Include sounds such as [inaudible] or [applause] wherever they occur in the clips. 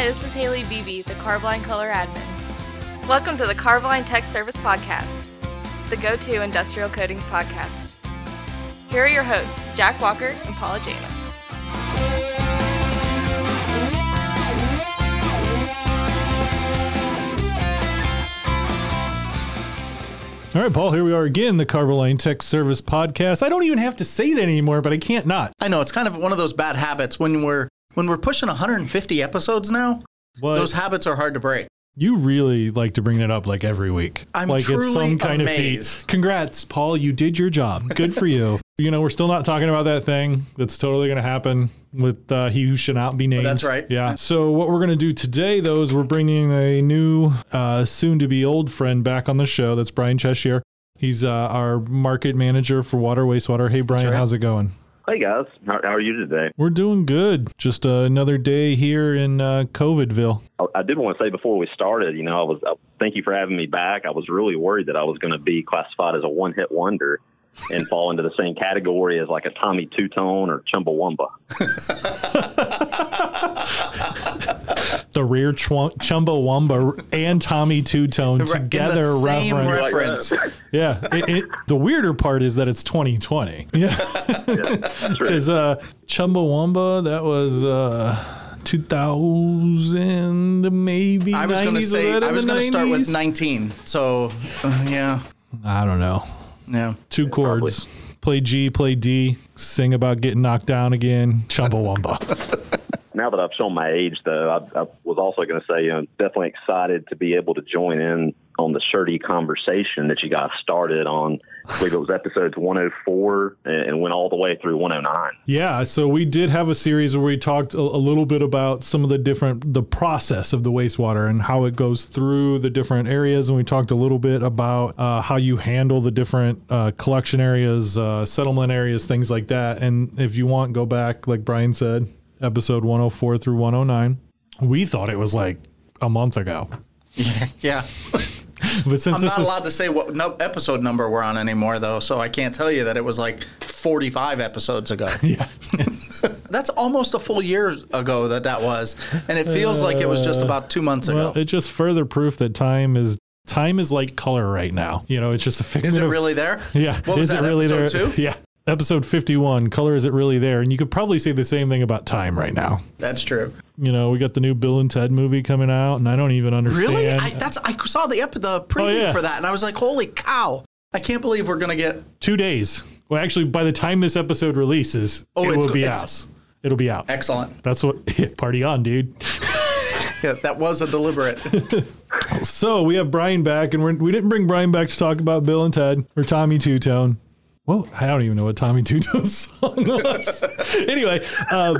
Hi, this is Haley Beebe, the Carboline Color Admin. Welcome to the Carboline Tech Service Podcast, the go to industrial coatings podcast. Here are your hosts, Jack Walker and Paula Janis. All right, Paul, here we are again, the Carboline Tech Service Podcast. I don't even have to say that anymore, but I can't not. I know it's kind of one of those bad habits when we're when we're pushing 150 episodes now. But Those habits are hard to break. you really like to bring that up like every week. I'm like truly of amazed. feat. Congrats, Paul. You did your job. Good for you. [laughs] you know, we're still not talking about that thing that's totally going to happen with uh, he who should not be named. That's right. Yeah. So what we're going to do today, though, is we're bringing a new, uh, soon-to-be old friend back on the show. That's Brian Cheshire. He's uh, our market manager for water wastewater. Hey, Brian, right. how's it going? Hey guys, how, how are you today? We're doing good. Just uh, another day here in uh, COVIDville. I, I did want to say before we started, you know, I was I, thank you for having me back. I was really worried that I was going to be classified as a one-hit wonder and fall into the same category as like a Tommy Two Tone or Chumbawamba. [laughs] The rear chw- Chumbawamba and Tommy Two Tone In the together same reference. reference. Yeah. It, it, the weirder part is that it's 2020. [laughs] Yeah. That's right. Because uh, Chumbawamba, that was. Uh, 2000 maybe I was going to say I was going to start with 19. So uh, yeah, I don't know. yeah. Two chords. Play G, play D, sing about getting knocked down again. Chumbawamba. [laughs] Now that I've shown my age, though, I, I was also going to say, know, definitely excited to be able to join in on the Shirty conversation that you guys started on. I believe it was episodes 104 and, and went all the way through 109. Yeah, so we did have a series where we talked a, a little bit about some of the different the process of the wastewater and how it goes through the different areas, and we talked a little bit about uh, how you handle the different uh, collection areas, uh, settlement areas, things like that. And if you want, go back, like Brian said, episode 104 through 109. We thought it was like a month ago, [laughs] Yeah. [laughs] but since I'm not is allowed to say what no episode number we're on anymore though, so I can't tell you that it was like 45 episodes ago. [laughs] yeah. That's almost a full year ago that that was, and it feels like it was just about 2 months Well, ago. It's just further proof that time is time is like color right now. You know, it's just a figment Is it of really there? Yeah. What was is that, it really episode there? two? Yeah. Episode 51, color is it really there? And you could probably say the same thing about time right now. That's true. You know, we got the new Bill and Ted movie coming out, and I don't even understand. Really? I, that's I saw the ep- the preview Oh, yeah. for that, and I was like, "Holy cow! I can't believe we're gonna get." Two days. Well, actually, by the time this episode releases, Oh, it will be out. It'll be out. Excellent. That's what [laughs] party on, dude. [laughs] Yeah, that was a deliberate. [laughs] So we have Brian back, and we're, we didn't bring Brian back to talk about Bill and Ted or Tommy Two Tone. Well, I don't even know what Tommy [laughs] Two Tone's song was. anyway, uh,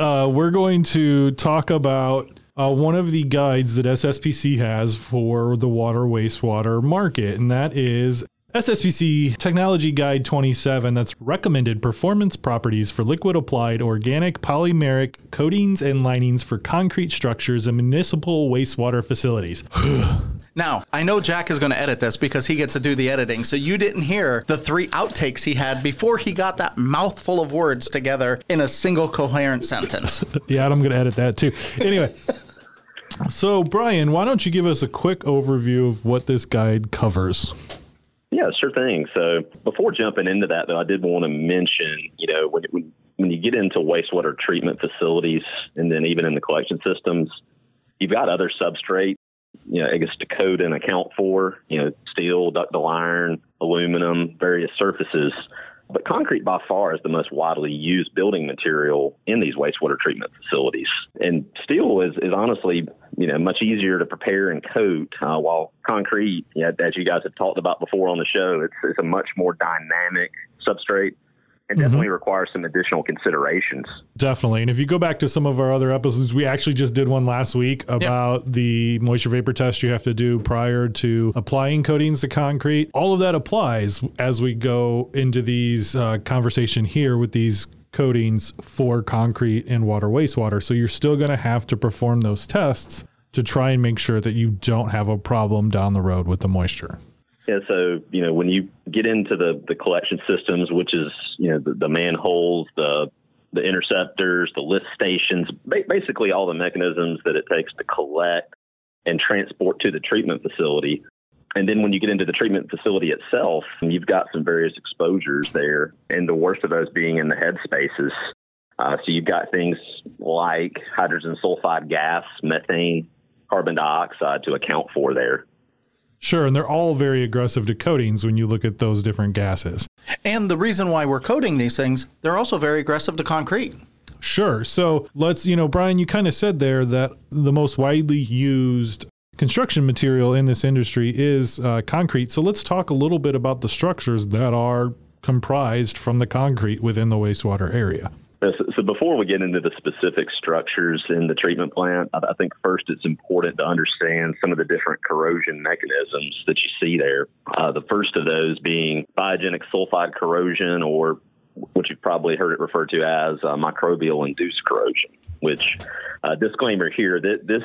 uh, we're going to talk about uh, one of the guides that SSPC has for the water wastewater market, and that is SSPC Technology Guide 27. That's recommended performance properties for liquid applied organic polymeric coatings and linings for concrete structures and municipal wastewater facilities. [sighs] now I know Jack is going to edit this because he gets to do the editing. So you didn't hear the three outtakes he had before he got that mouthful of words together in a single coherent sentence. [laughs] Yeah, I'm going to edit that too. Anyway, so Brian, why don't you give us a quick overview of what this guide covers? Yeah, sure thing. So before jumping into that, though, I did want to mention, you know, when, when, when you get into wastewater treatment facilities and then even in the collection systems, you've got other substrate, you know, I guess to code and account for, you know, steel, ductile iron, aluminum, various surfaces. But concrete by far is the most widely used building material in these wastewater treatment facilities. And steel is, is honestly, you know, much easier to prepare and coat, uh, while concrete, yeah, as you guys have talked about before on the show, it's, it's a much more dynamic substrate and definitely requires some additional considerations. Definitely. And if you go back to some of our other episodes, we actually just did one last week about the moisture vapor test you have to do prior to applying coatings to concrete. All of that applies as we go into these uh, conversation here with these coatings for concrete and water wastewater. So you're still going to have to perform those tests to try and make sure that you don't have a problem down the road with the moisture. Yeah, so you know when you get into the the collection systems, which is you know the, the manholes, the the interceptors, the lift stations, basically all the mechanisms that it takes to collect and transport to the treatment facility. And then when you get into the treatment facility itself, you've got some various exposures there, and the worst of those being in the head spaces. Uh, so you've got things like hydrogen sulfide gas, methane, carbon dioxide to account for there. Sure, and they're all very aggressive to coatings when you look at those different gases. And the reason why we're coating these things, they're also very aggressive to concrete. Sure. So let's, you know, Brian, you kind of said there that the most widely used construction material in this industry is uh, concrete. So let's talk a little bit about the structures that are comprised from the concrete within the wastewater area. So, so before we get into the specific structures in the treatment plant, I, I think first it's important to understand some of the different corrosion mechanisms that you see there. Uh, the first of those being biogenic sulfide corrosion, or what you've probably heard it referred to as uh, microbial induced corrosion. Which, uh, disclaimer here, that this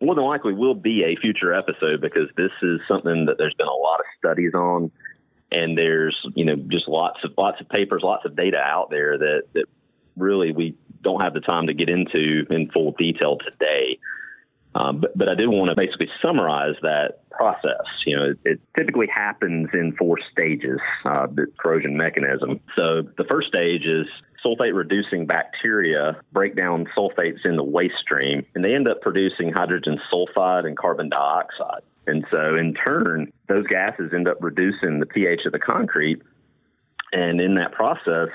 more than likely will be a future episode because this is something that there's been a lot of studies on and there's you know just lots of lots of papers, lots of data out there that that really we don't have the time to get into in full detail today. Um, but, but I did want to basically summarize that process. You know, it, it typically happens in four stages, uh, the corrosion mechanism. So the first stage is sulfate reducing bacteria break down sulfates in the waste stream, and they end up producing hydrogen sulfide and carbon dioxide. And so, in turn, those gases end up reducing the pH of the concrete. And in that process,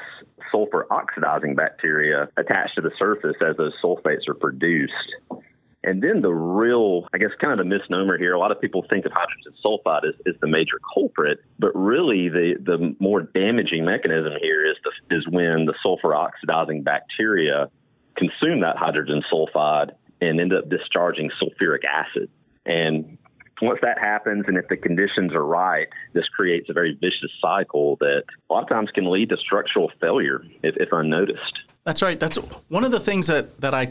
sulfur oxidizing bacteria attach to the surface as those sulfates are produced. And then the real, I guess, kind of the misnomer here, a lot of people think of hydrogen sulfide as, as the major culprit, but really the, the more damaging mechanism here is, the, is when the sulfur oxidizing bacteria consume that hydrogen sulfide and end up discharging sulfuric acid. And once that happens and if the conditions are right, this creates a very vicious cycle that a lot of times can lead to structural failure if, if unnoticed. That's right. That's one of the things that, that I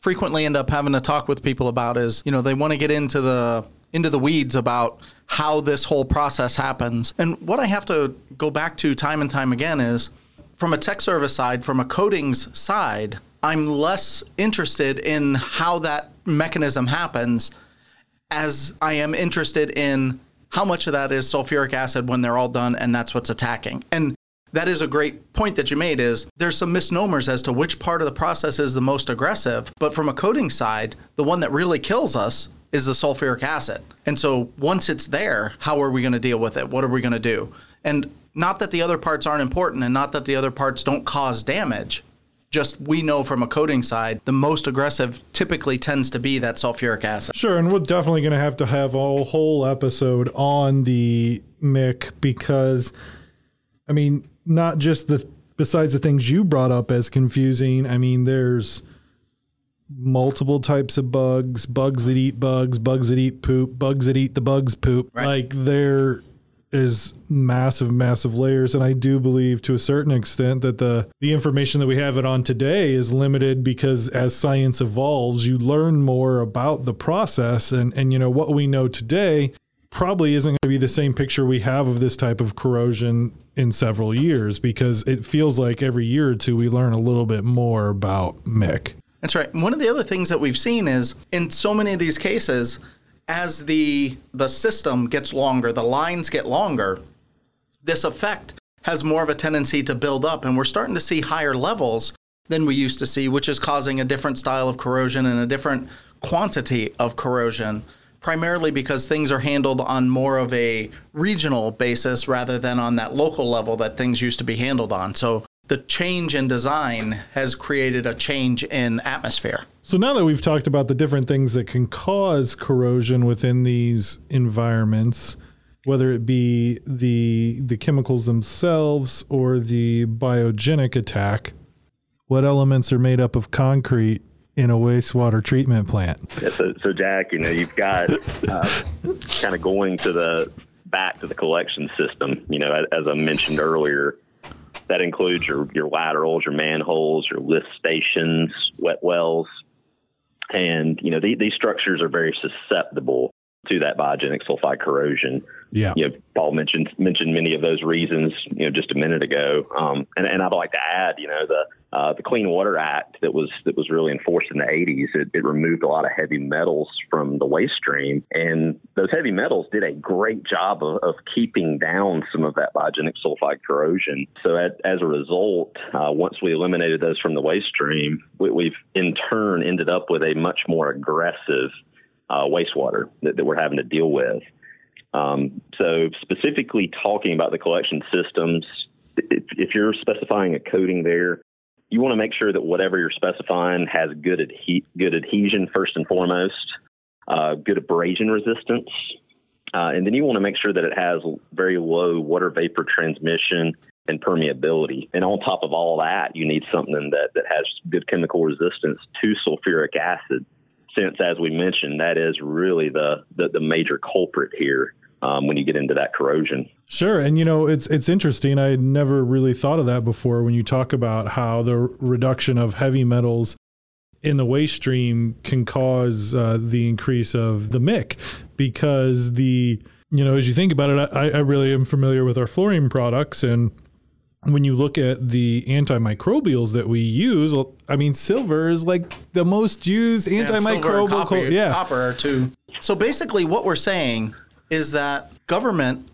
frequently end up having to talk with people about is, you know, they want to get into the into the weeds about how this whole process happens. And what I have to go back to time and time again is from a tech service side, from a coatings side, I'm less interested in how that mechanism happens as I am interested in how much of that is sulfuric acid when they're all done and that's what's attacking. And that is a great point that you made is there's some misnomers as to which part of the process is the most aggressive, but from a coating side, the one that really kills us is the sulfuric acid. And so once it's there, how are we going to deal with it? What are we going to do? And not that the other parts aren't important and not that the other parts don't cause damage, just we know from a coating side, the most aggressive typically tends to be that sulfuric acid. Sure, and we're definitely going to have to have a whole episode on the MIC because, I mean, not just the besides the things you brought up as confusing. I mean, there's multiple types of bugs, bugs that eat bugs, bugs that eat poop, bugs that eat the bugs poop. Right. Like there is massive, massive layers. And I do believe to a certain extent that the, the information that we have it on today is limited because as science evolves, you learn more about the process. And, and you know, what we know today probably isn't going to be the same picture we have of this type of corrosion in several years because it feels like every year or two we learn a little bit more about MIC. That's right. One of the other things that we've seen is in so many of these cases, as the the system gets longer, the lines get longer, this effect has more of a tendency to build up and we're starting to see higher levels than we used to see, which is causing a different style of corrosion and a different quantity of corrosion, primarily because things are handled on more of a regional basis rather than on that local level that things used to be handled on. So the change in design has created a change in atmosphere. So now that we've talked about the different things that can cause corrosion within these environments, whether it be the the chemicals themselves or the biogenic attack, what elements are made up of concrete in a wastewater treatment plant? Yeah, so, so Jack, you know, you've got uh, kind of going to the back to the collection system. You know, as, I mentioned earlier, that includes your your laterals, your manholes, your lift stations, wet wells, and, you know, the, these structures are very susceptible to that biogenic sulfide corrosion. Yeah. You know, Paul mentioned mentioned many of those reasons, you know, just a minute ago. Um, and, and I'd like to add, you know, the uh, the Clean Water Act that was that was really enforced in the 80s. It, it, removed a lot of heavy metals from the waste stream, and those heavy metals did a great job of, of keeping down some of that biogenic sulfide corrosion. So at, as a result, uh, once we eliminated those from the waste stream, we, we've in turn ended up with a much more aggressive uh, wastewater that, that, we're having to deal with. Um, so, specifically talking about the collection systems, if, if, you're specifying a coating there, you want to make sure that whatever you're specifying has good, adhe- good adhesion first and foremost, uh, good abrasion resistance, uh, and then you want to make sure that it has very low water vapor transmission and permeability. And on top of all that, you need something that, that has good chemical resistance to sulfuric acid since, as we mentioned, that is really the, the, the major culprit here. Um, when you get into that corrosion. Sure, and you know it's it's interesting. I had never really thought of that before. When you talk about how the reduction of heavy metals in the waste stream can cause uh, the increase of the MIC, because the you know as you think about it, I, I really am familiar with our fluorine products and when you look at the antimicrobials that we use, I mean, silver is like the most used antimicrobial. Yeah, copper, yeah. copper too. So basically, what we're saying is that government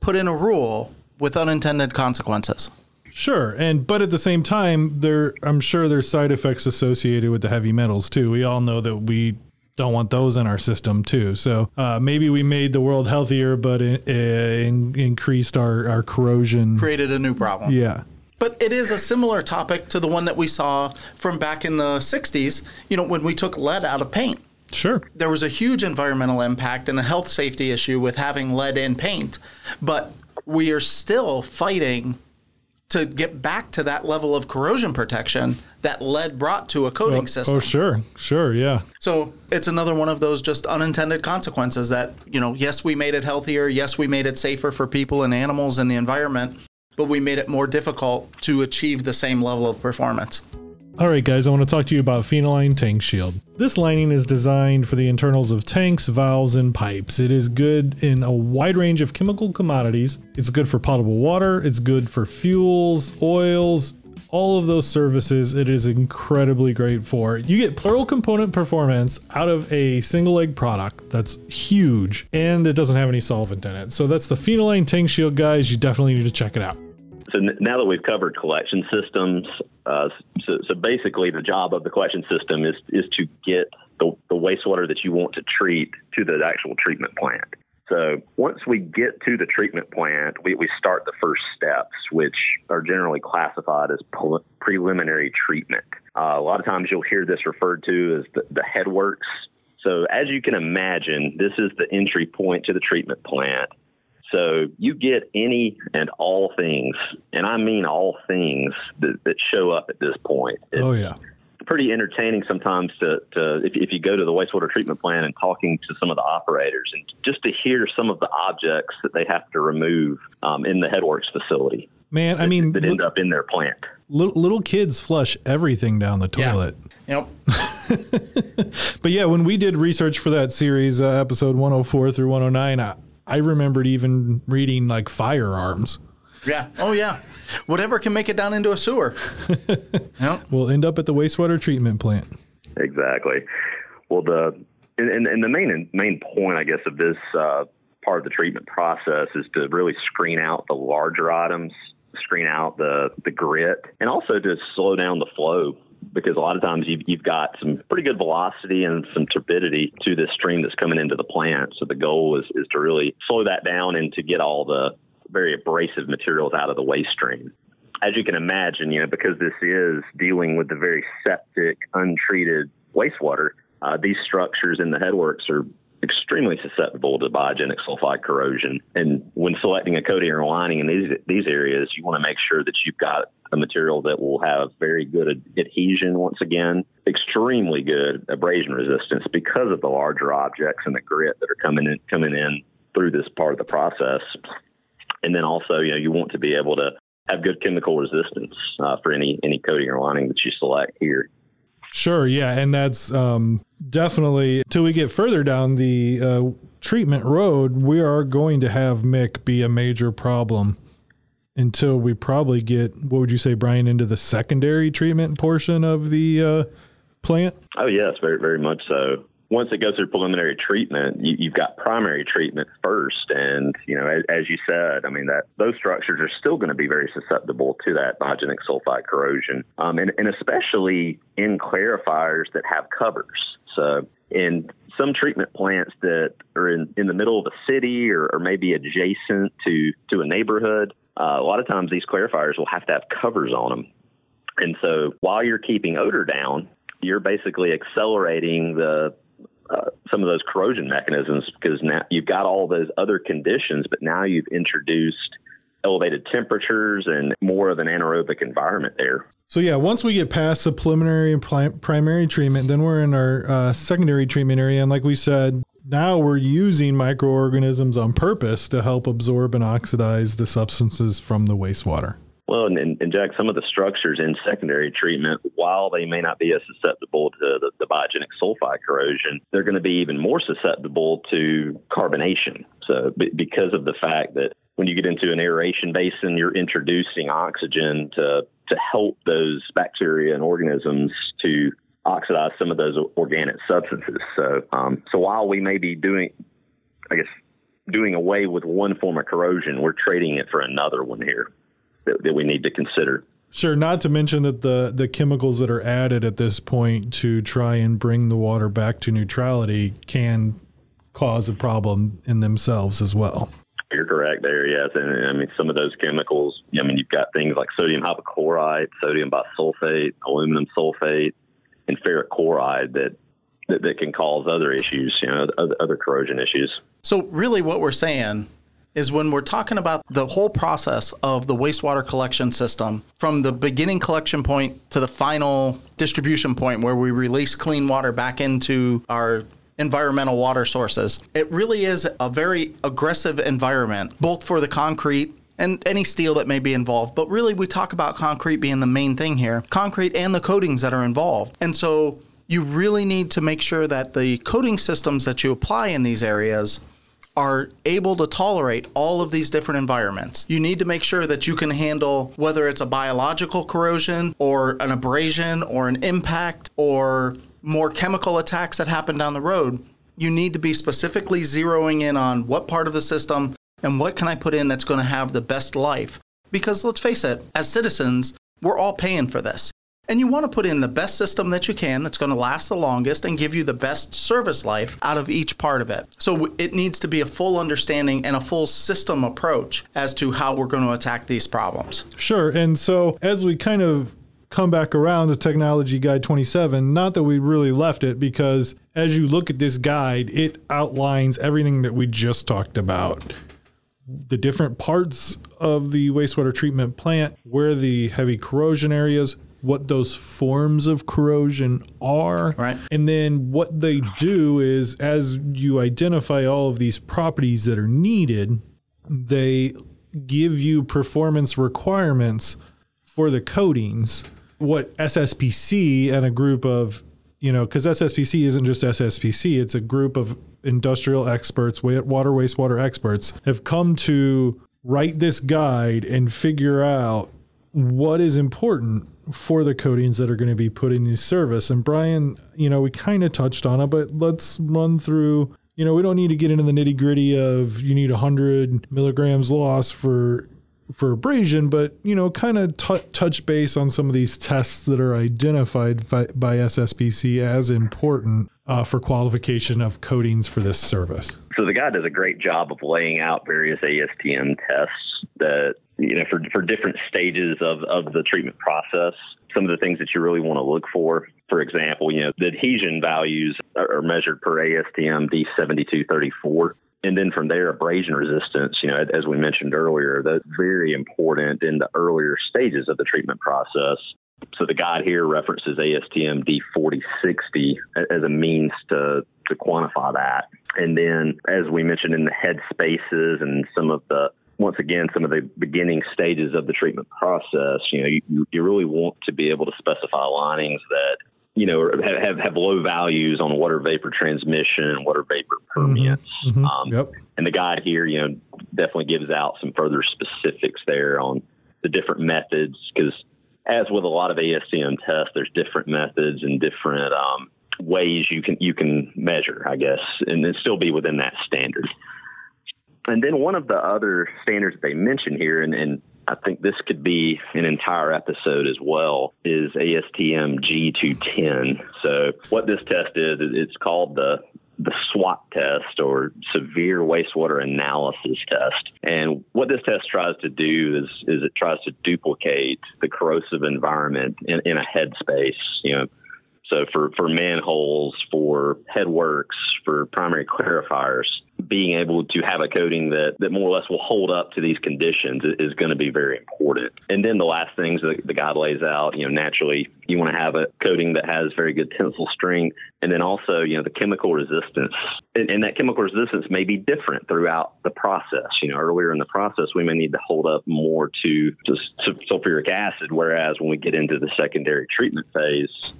put in a rule with unintended consequences. Sure, and but at the same time, there I'm sure there's side effects associated with the heavy metals too. We all know that we don't want those in our system too. So uh, maybe we made the world healthier, but it, it increased our, our corrosion. Created a new problem. Yeah. But it is a similar topic to the one that we saw from back in the 60s, you know, when we took lead out of paint. Sure. There was a huge environmental impact and a health safety issue with having lead in paint. But we are still fighting to get back to that level of corrosion protection that lead brought to a coating oh, system. Oh, sure, sure, yeah. So it's another one of those just unintended consequences that, you know, yes, we made it healthier. Yes, we made it safer for people and animals and the environment, but we made it more difficult to achieve the same level of performance. All right, guys, I want to talk to you about Phenoline Tank Shield. This lining is designed for the internals of tanks, valves, and pipes. It is good in a wide range of chemical commodities. It's good for potable water, it's good for fuels, oils, all of those services it is incredibly great for. You get plural component performance out of a single leg product that's huge and it doesn't have any solvent in it. So that's the Phenoline Tank Shield, guys. You definitely need to check it out so now that we've covered collection systems, uh, so, so, basically the job of the collection system is is to get the, the wastewater that you want to treat to the actual treatment plant. So once we get to the treatment plant, we, we start the first steps, which are generally classified as pre- preliminary treatment. Uh, a lot of times you'll hear this referred to as the, the headworks. So as you can imagine, this is the entry point to the treatment plant. So you get any and all things, and I mean all things that, that show up at this point. It's oh yeah. Pretty entertaining sometimes to, to if, if you go to the wastewater treatment plant and talking to some of the operators and just to hear some of the objects that they have to remove um, in the headworks facility. Man, that, I mean, that end up in their plant. Little, little kids flush everything down the toilet. Yeah. Yep. [laughs] but yeah, when we did research for that series, uh, episode 104 through 109, I, I remembered even reading like firearms. Yeah. Oh, yeah. Whatever can make it down into a sewer. [laughs] yep. We'll end up at the wastewater treatment plant. Exactly. Well, the and, and the main main point, I guess, of this uh, part of the treatment process is to really screen out the larger items, screen out the the grit, and also to slow down the flow because a lot of times you've, you've got some pretty good velocity and some turbidity to this stream that's coming into the plant. So the goal is, is to really slow that down and to get all the very abrasive materials out of the waste stream. As you can imagine, you know, because this is dealing with the very septic, untreated wastewater, uh, these structures in the headworks are extremely susceptible to biogenic sulfide corrosion. And when selecting a coating or lining in these these areas, you want to make sure that you've got a material that will have very good adhesion once again, extremely good abrasion resistance because of the larger objects and the grit that are coming in coming in through this part of the process. And then also, you know, you want to be able to have good chemical resistance uh, for any any coating or lining that you select here. Sure, yeah, and that's um, definitely till we get further down the uh, treatment road, we are going to have Mick be a major problem until we probably get what would you say, Brian, into the secondary treatment portion of the uh, plant. Oh yes, very very much so once it goes through preliminary treatment, you, have got primary treatment first, and you know, as, as, you said, I mean that those structures are still going to be very susceptible to that biogenic sulfide corrosion, um, and, and especially in clarifiers that have covers. So in some treatment plants that are in, in the middle of a city or, or maybe adjacent to to a neighborhood, uh, a lot of times these clarifiers will have to have covers on them. And so while you're keeping odor down, you're basically accelerating the uh, some of those corrosion mechanisms because now you've got all those other conditions, but now you've introduced elevated temperatures and more of an anaerobic environment there. So yeah, once we get past the preliminary and primary treatment, then we're in our uh, secondary treatment area, and like we said, now we're using microorganisms on purpose to help absorb and oxidize the substances from the wastewater. Well, and, and, Jack, some of the structures in secondary treatment, while they may not be as susceptible to the, the biogenic sulfide corrosion, they're going to be even more susceptible to carbonation. So, b- because of the fact that when you get into an aeration basin, you're introducing oxygen to to help those bacteria and organisms to oxidize some of those organic substances. So, um, so while we may be doing, I guess, doing away with one form of corrosion, we're trading it for another one here that, that we need to consider. Sure, not to mention that the the chemicals that are added at this point to try and bring the water back to neutrality can cause a problem in themselves as well. You're correct there, yes. And I mean, some of those chemicals, I mean, you've got things like sodium hypochlorite, sodium bisulfate, aluminum sulfate, and ferric chloride that, that, that can cause other issues, you know, other, other corrosion issues. So, really, what we're saying is when we're talking about the whole process of the wastewater collection system from the beginning collection point to the final distribution point where we release clean water back into our environmental water sources. It really is a very aggressive environment, both for the concrete and any steel that may be involved. But really, we talk about concrete being the main thing here concrete and the coatings that are involved. And so you really need to make sure that the coating systems that you apply in these areas are able to tolerate all of these different environments. You need to make sure that you can handle whether it's a biological corrosion or an abrasion or an impact or more chemical attacks that happen down the road. You need to be specifically zeroing in on what part of the system and what can I put in that's going to have the best life. Because let's face it, as citizens, we're all paying for this. And you want to put in the best system that you can that's going to last the longest and give you the best service life out of each part of it. So it needs to be a full understanding and a full system approach as to how we're going to attack these problems. Sure. And so as we kind of come back around to Technology Guide 27, not that we really left it because as you look at this guide, it outlines everything that we just talked about the different parts of the wastewater treatment plant, where the heavy corrosion areas, what those forms of corrosion are. Right. And then what they do is as you identify all of these properties that are needed, they give you performance requirements for the coatings. What SSPC and a group of, you know, because SSPC isn't just SSPC, it's a group of industrial experts, water, wastewater experts, have come to write this guide and figure out what is important for the coatings that are going to be put in these service. And Brian, you know, we kind of touched on it, but let's run through. You know, we don't need to get into the nitty gritty of you need 100 milligrams loss for for abrasion, but you know, kind of t- touch base on some of these tests that are identified by, by SSPC as important uh, for qualification of coatings for this service. So the guy does a great job of laying out various ASTM tests that you know, for, for different stages of, of the treatment process, some of the things that you really want to look for. For example, you know, the adhesion values are measured per ASTM D7234. And then from there, abrasion resistance, you know, as we mentioned earlier, that's very important in the earlier stages of the treatment process. So the guide here references ASTM D4060 as a means to, to quantify that. And then, as we mentioned in the head spaces and some of the once again, some of the beginning stages of the treatment process, you know, you, you really want to be able to specify linings that you know, have, have low values on water vapor transmission, water vapor permeance. Mhm. Um, Yep. and the guide here, you know, definitely gives out some further specifics there on the different methods because, as with a lot of ASTM tests, there's different methods and different um, ways you can you can measure, I guess, and then still be within that standard. And then one of the other standards that they mention here, and, and I think this could be an entire episode as well, is ASTM G210. So what this test is, it's called the the SWAT test or severe wastewater analysis test. And what this test tries to do is is it tries to duplicate the corrosive environment in, in a headspace, you know. So for, for manholes, for headworks, for primary clarifiers, being able to have a coating that, that more or less will hold up to these conditions is going to be very important. And then the last things that the guide lays out, you know, naturally you want to have a coating that has very good tensile strength. And then also, you know, the chemical resistance. And, and that chemical resistance may be different throughout the process. You know, earlier in the process, we may need to hold up more to just sulfuric acid, whereas when we get into the secondary treatment phase,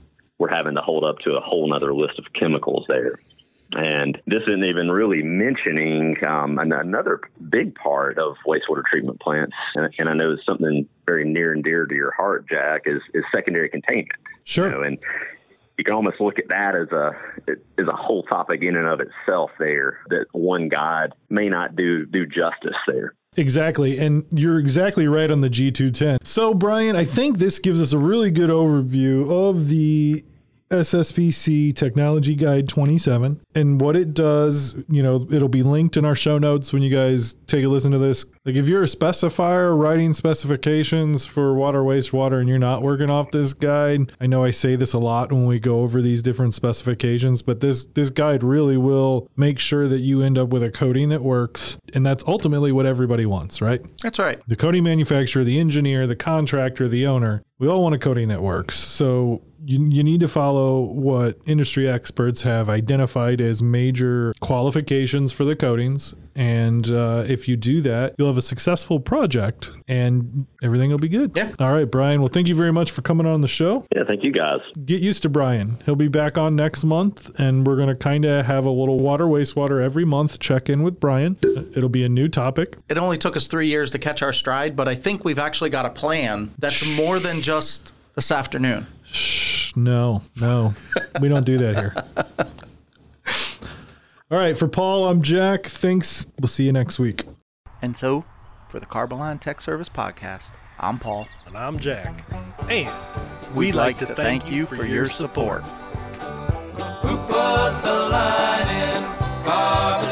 having to hold up to a whole other list of chemicals there. And this isn't even really mentioning um, an- another big part of wastewater treatment plants, and, and I know it's something very near and dear to your heart, Jack, is, is secondary containment. Sure. You know, and you can almost look at that as a as a whole topic in and of itself. There, that one guide may not do do justice there. Exactly. And you're exactly right on the G210. So, Brian, I think this gives us a really good overview of the SSPC Technology Guide 27 and what it does. You know, it'll be linked in our show notes when you guys take a listen to this. Like, if you're a specifier writing specifications for water, wastewater, and you're not working off this guide, I know I say this a lot when we go over these different specifications, but this this guide really will make sure that you end up with a coating that works, and that's ultimately what everybody wants, right? That's right. the coating manufacturer, the engineer, the contractor, the owner, we all want a coating that works. So you, you need to follow what industry experts have identified as major qualifications for the coatings. And uh, if you do that, you'll have a successful project and everything will be good. Yeah. All right, Brian. Well, thank you very much for coming on the show. Yeah, thank you guys. Get used to Brian. He'll be back on next month, and we're going to kind of have a little water, wastewater every month check in with Brian. It'll be a new topic. It only took us three years to catch our stride, but I think we've actually got a plan that's more than just this afternoon. Shh, no, no, we don't do that here. All right, for Paul, I'm Jack. Thanks. We'll see you next week. And so, for the Carboline Tech Service Podcast, I'm Paul. And I'm Jack. And We'd like to thank you for your support. Who put the line in Carboline?